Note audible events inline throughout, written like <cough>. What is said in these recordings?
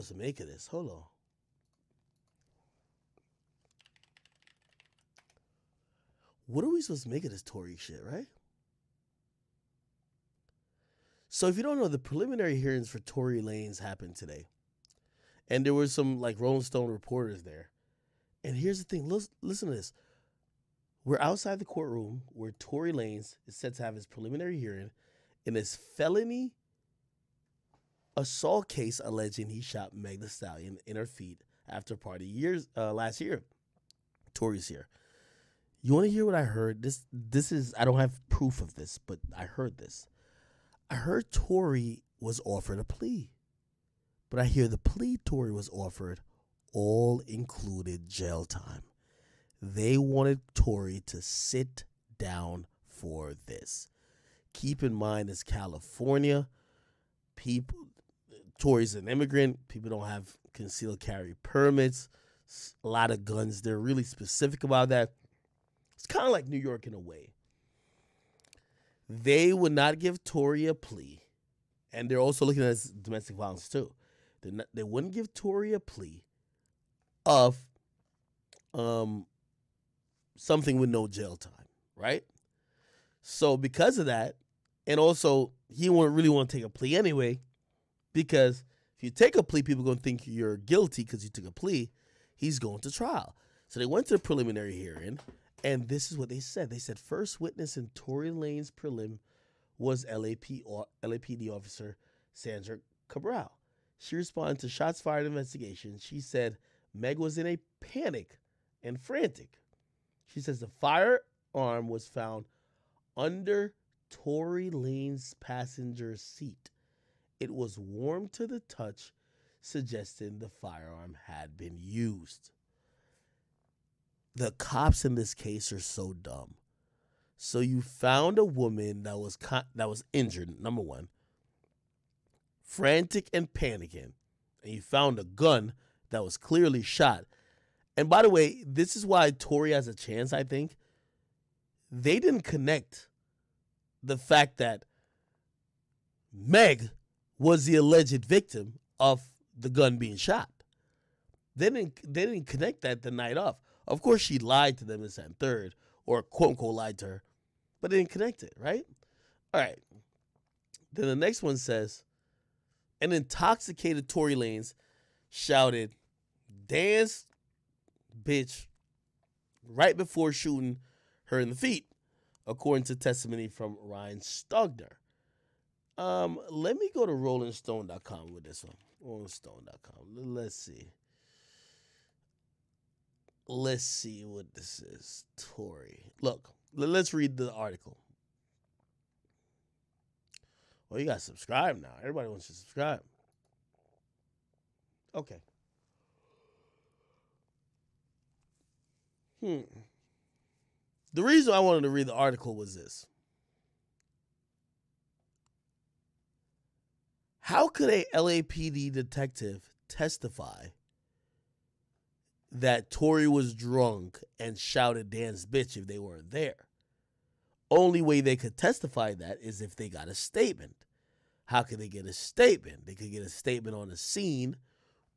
supposed to make of this? Hold on. What are we supposed to make of this Tory shit, right? So if you don't know, the preliminary hearings for Tory Lanez happened today. And there were some like Rolling Stone reporters there. And here's the thing, listen, to this. We're outside the courtroom where Tory Lanez is set to have his preliminary hearing in his felony assault case alleging he shot Meg the Stallion in her feet after party years uh, last year. Tory's here. You want to hear what I heard? This this is I don't have proof of this, but I heard this. I heard Tory was offered a plea, but I hear the plea Tory was offered all included jail time. They wanted Tory to sit down for this. Keep in mind, it's California. People, Tory's an immigrant. People don't have concealed carry permits. A lot of guns. They're really specific about that. It's kind of like New York in a way. They would not give Tory a plea, and they're also looking at domestic violence too. Not, they wouldn't give Tory a plea of um something with no jail time, right? So because of that, and also he wouldn't really want to take a plea anyway, because if you take a plea, people are gonna think you're guilty because you took a plea. He's going to trial. So they went to the preliminary hearing, and this is what they said. They said first witness in Tory Lanez's prelim was LAP, LAPD officer Sandra Cabral. She responded to shots fired investigation. She said Meg was in a panic and frantic. She says the firearm was found under Tory Lanez's passenger seat. It was warm to the touch, suggesting the firearm had been used the cops in this case are so dumb. So you found a woman that was that was injured. Number one, frantic and panicking, and you found a gun that was clearly shot. And by the way, this is why Tory has a chance. I think they didn't connect the fact that Meg was the alleged victim of the gun being shot. They didn't they didn't connect that the night off. Of course, she lied to them in second, third, or quote unquote lied to her, but they didn't connect it, right? All right. Then the next one says, an intoxicated Tory Lanez shouted, dance, bitch, right before shooting her in the feet, according to testimony from Ryan Stogner. Um, let me go to RollingStone.com with this one. RollingStone.com. Let's see. Let's see what this is. Tory. Look, let's read the article. Well, you got to subscribe now. Everybody wants to subscribe. Okay. Hmm. The reason I wanted to read the article was this. How could a LAPD detective testify that Tory was drunk and shouted Dan's bitch if they weren't there. Only way they could testify that is if they got a statement. How could they get a statement? They could get a statement on the scene,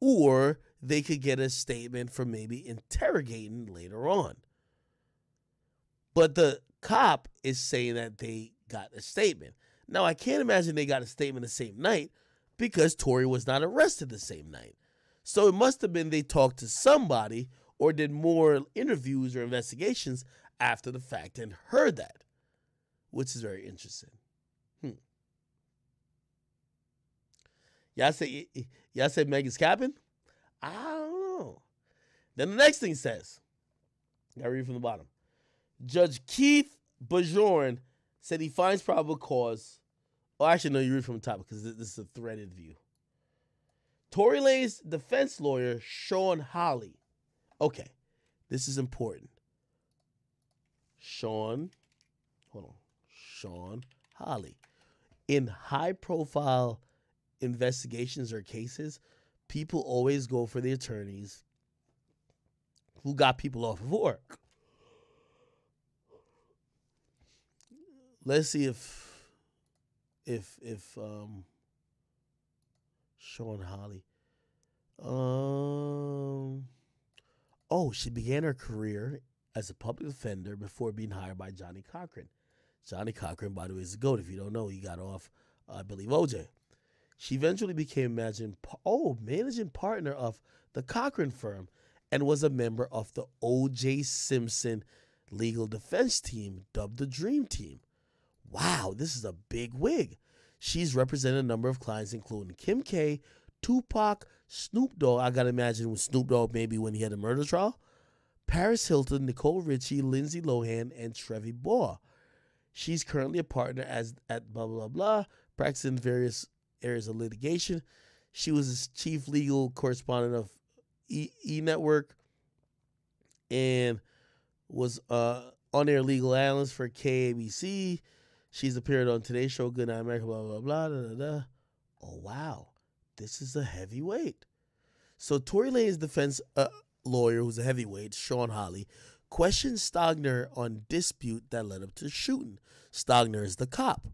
or they could get a statement from maybe interrogating later on. But the cop is saying that they got a statement. Now, I can't imagine they got a statement the same night because Tory was not arrested the same night. So it must have been they talked to somebody or did more interviews or investigations after the fact and heard that, which is very interesting. Hmm. Y'all say y'all say Meg is capping? I don't know. Then the next thing says, I read from the bottom. Judge Keith Bajorn said he finds probable cause. Oh, actually, no, you read from the top because this is a threaded view. Tory Lanez's defense lawyer, Shawn Holley. Okay, this is important. Shawn, hold on, Shawn Holley. In high profile investigations or cases, people always go for the attorneys who got people off of work. Let's see if if if um Shawn Holley. Um Oh, she began her career as a public defender before being hired by Johnnie Cochran. Johnnie Cochran, by the way, is a GOAT. If you don't know, he got off, I believe, OJ. She eventually became managing, oh, managing partner of the Cochran firm and was a member of the O.J. Simpson legal defense team, dubbed the Dream Team. Wow, this is a big wig. She's represented a number of clients, including Kim K, Tupac, Snoop Dogg. I gotta imagine with Snoop Dogg maybe when he had a murder trial. Paris Hilton, Nicole Richie, Lindsay Lohan, and Trevor Bauer. She's currently a partner as at blah blah blah, practicing various areas of litigation. She was chief legal correspondent of E, e Network and was uh, on air legal analyst for KABC. She's appeared on Today Show, Good Night America, blah, blah, blah, da, da. Oh, wow. This is a heavyweight. So Tory Lanez's defense uh, lawyer, who's a heavyweight, Shawn Holley, questioned Stogner on dispute that led up to shooting. Stogner is the cop.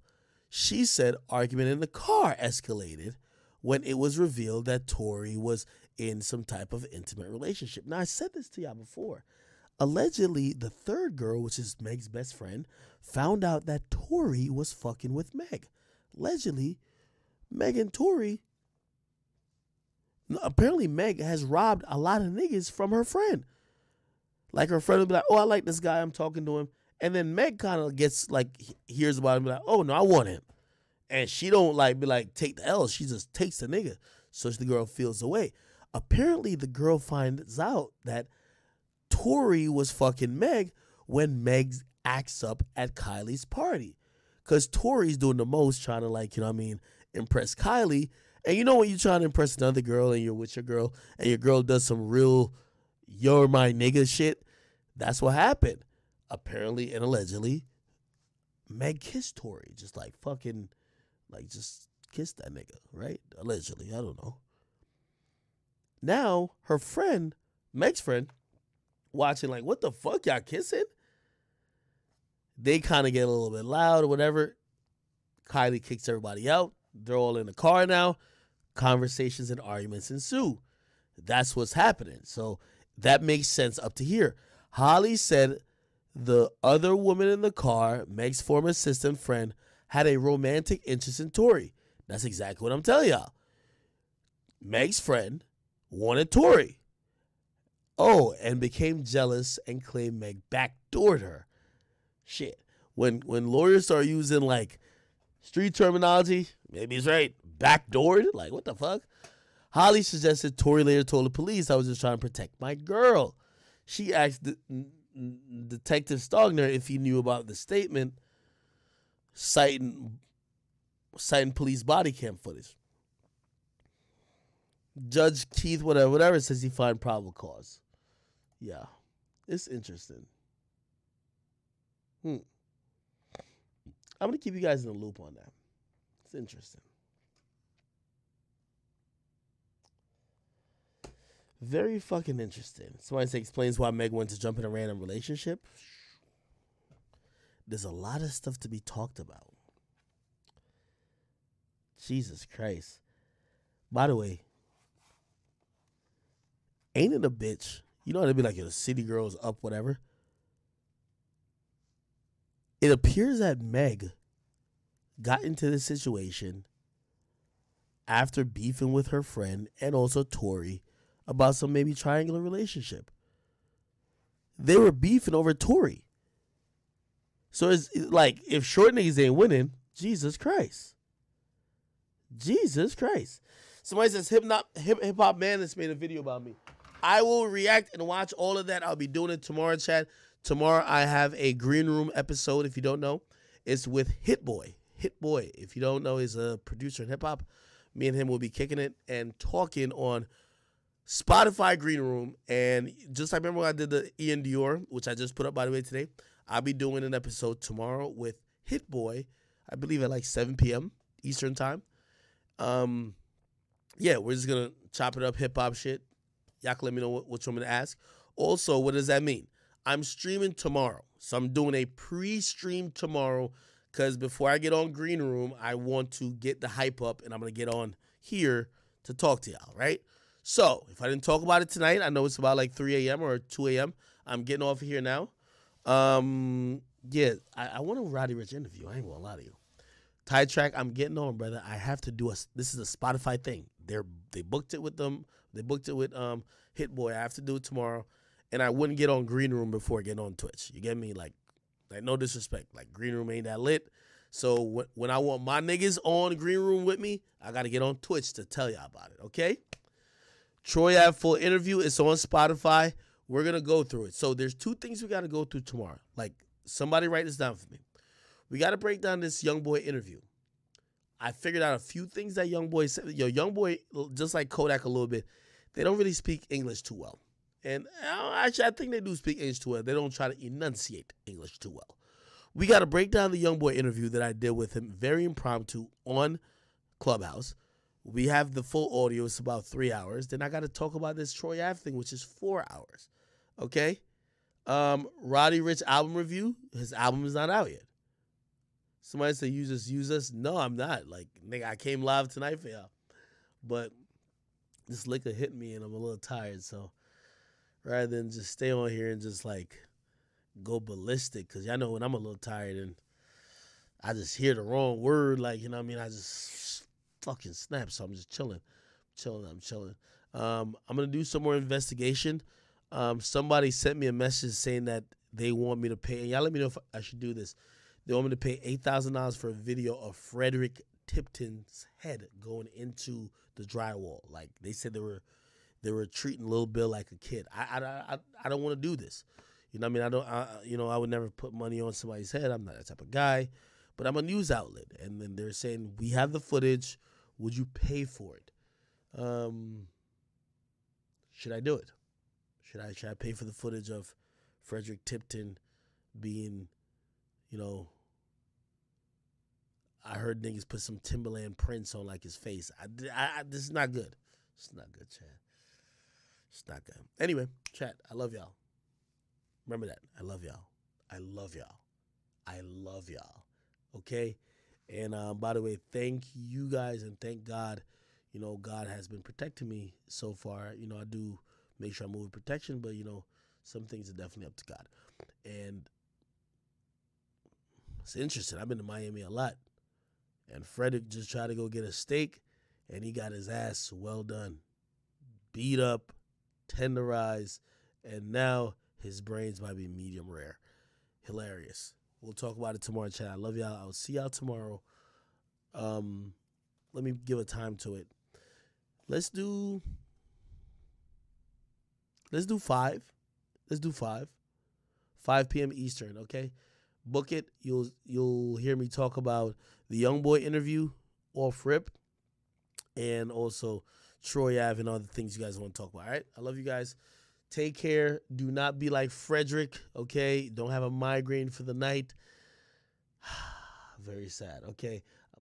She said argument in the car escalated when it was revealed that Tory was in some type of intimate relationship. Now, I said this to y'all before. Allegedly, the third girl, which is Meg's best friend, found out that Tory was fucking with Meg. Allegedly, Meg and Tory. Apparently, Meg has robbed a lot of niggas from her friend. Like her friend will be like, "Oh, I like this guy. I'm talking to him," and then Meg kind of gets like hears about him, be like, "Oh no, I want him," and she don't like be like take the L. She just takes the nigga, so the girl feels away. Apparently, the girl finds out that Tory was fucking Meg when Meg acts up at Kylie's party. Cause Tory's doing the most trying to like, you know what I mean, impress Kylie. And you know when you're trying to impress another girl and you're with your girl and your girl does some real you're my nigga shit, that's what happened. Apparently and allegedly, Meg kissed Tory. Just like fucking like just kissed that nigga, right? Allegedly. I don't know. Now her friend, Meg's friend, watching like, what the fuck, y'all kissing? They kind of get a little bit loud or whatever. Kylie kicks everybody out. They're all in the car now. Conversations and arguments ensue. That's what's happening. So that makes sense up to here. Holley said the other woman in the car, Meg's former assistant friend, had a romantic interest in Tory. That's exactly what I'm telling y'all. Meg's friend wanted Tory. Oh, and became jealous and claimed Meg backdoored her. Shit. When when lawyers start using like street terminology, maybe he's right. Backdoored? Like what the fuck? Holley suggested Tory later told the police I was just trying to protect my girl. She asked the, Detective Stogner if he knew about the statement citing citing police body cam footage. Judge Keith, whatever, whatever, says he find probable cause. Yeah, it's interesting. Hmm. I'm gonna keep you guys in the loop on that. It's interesting. Very fucking interesting. Somebody say explains why Meg went to jump in a random relationship. There's a lot of stuff to be talked about. Jesus Christ. By the way, ain't it a bitch? You know, they'd be like, the city girls up, whatever. It appears that Meg got into this situation after beefing with her friend and also Tory about some maybe triangular relationship. They were beefing over Tory. So it's like if short niggas ain't winning, Jesus Christ. Jesus Christ. Somebody says hip hop hip hop man that's made a video about me. I will react and watch all of that. I'll be doing it tomorrow, Chad. Tomorrow I have a green room episode. If you don't know, it's with Hit Boy. Hit Boy. If you don't know, he's a producer in hip hop. Me and him will be kicking it and talking on Spotify Green Room. And just like remember when I did the iann dior, which I just put up by the way today, I'll be doing an episode tomorrow with Hit Boy. I believe at like 7 p.m. Eastern time. Um, yeah, we're just gonna chop it up, hip hop shit. Y'all can let me know what, what you want me to ask. Also, what does that mean? I'm streaming tomorrow. So I'm doing a pre-stream tomorrow because before I get on Green Room, I want to get the hype up and I'm gonna get on here to talk to y'all, right? So if I didn't talk about it tonight, I know it's about like 3 a.m. or 2 a.m. I'm getting off of here now. Um, yeah, I, I want a Roddy Ricch interview. I ain't gonna lie to you. Tie track, I'm getting on, brother. I have to do a. This is a Spotify thing. They're they booked it with them. They booked it with um Hit Boy. I have to do it tomorrow, and I wouldn't get on Green Room before getting on Twitch. You get me? Like, like no disrespect. Like Green Room ain't that lit. So when I want my niggas on Green Room with me, I got to get on Twitch to tell y'all about it. Okay. Troy Ave full interview. It's on Spotify. We're gonna go through it. So there's two things we got to go through tomorrow. Like somebody write this down for me. We got to break down this YoungBoy interview. I figured out a few things that YoungBoy said. Yo, YoungBoy, just like Kodak a little bit, they don't really speak English too well. And uh, actually, I think they do speak English too well. They don't try to enunciate English too well. We got to break down the YoungBoy interview that I did with him, very impromptu on Clubhouse. We have the full audio. It's about three hours. Then I got to talk about this Troy Ave thing, which is four hours. Okay. Um, Roddy Ricch album review. His album is not out yet. Somebody say use us, use us. No, I'm not. Like nigga, I came live tonight for y'all, but this liquor hit me and I'm a little tired. So rather than just stay on here and just like go ballistic, because y'all know when I'm a little tired and I just hear the wrong word, like you know, what I mean, I just fucking snap. So I'm just chilling, chilling. I'm chilling. Um, I'm gonna do some more investigation. Um, somebody sent me a message saying that they want me to pay, and y'all let me know if I should do this. They want me to pay eight thousand dollars for a video of Frederick Tipton's head going into the drywall. Like they said they were they were treating Lil Bill like a kid. I I I, I don't want to do this. You know what I mean? I don't I, you know I would never put money on somebody's head. I'm not that type of guy. But I'm a news outlet, and then they're saying we have the footage. Would you pay for it? Um, should I do it? Should I should I pay for the footage of Frederick Tipton being, you know, I heard niggas put some Timberland prints on like his face. I, I, I this is not good. It's not good, chat. It's not good. Anyway, chat. I love y'all. Remember that. I love y'all. I love y'all. I love y'all. Okay. And um, by the way, thank you guys and thank God. You know, God has been protecting me so far. You know, I do make sure I move protection, but you know, some things are definitely up to God. And it's interesting. I've been to Miami a lot. And Frederick just tried to go get a steak and he got his ass well done. Beat up, tenderized, and now his brains might be medium rare. Hilarious. We'll talk about it tomorrow, chat. I love y'all. I'll see y'all tomorrow. Um, let me give a time to it. Let's do let's do five. Let's do five. 5 p.m. Eastern, okay? Book it. You'll you'll hear me talk about the YoungBoy interview off rip, and also Troy Ave and other things you guys want to talk about. All right, I love you guys. Take care. Do not be like Frederick. Okay, don't have a migraine for the night. <sighs> Very sad. Okay,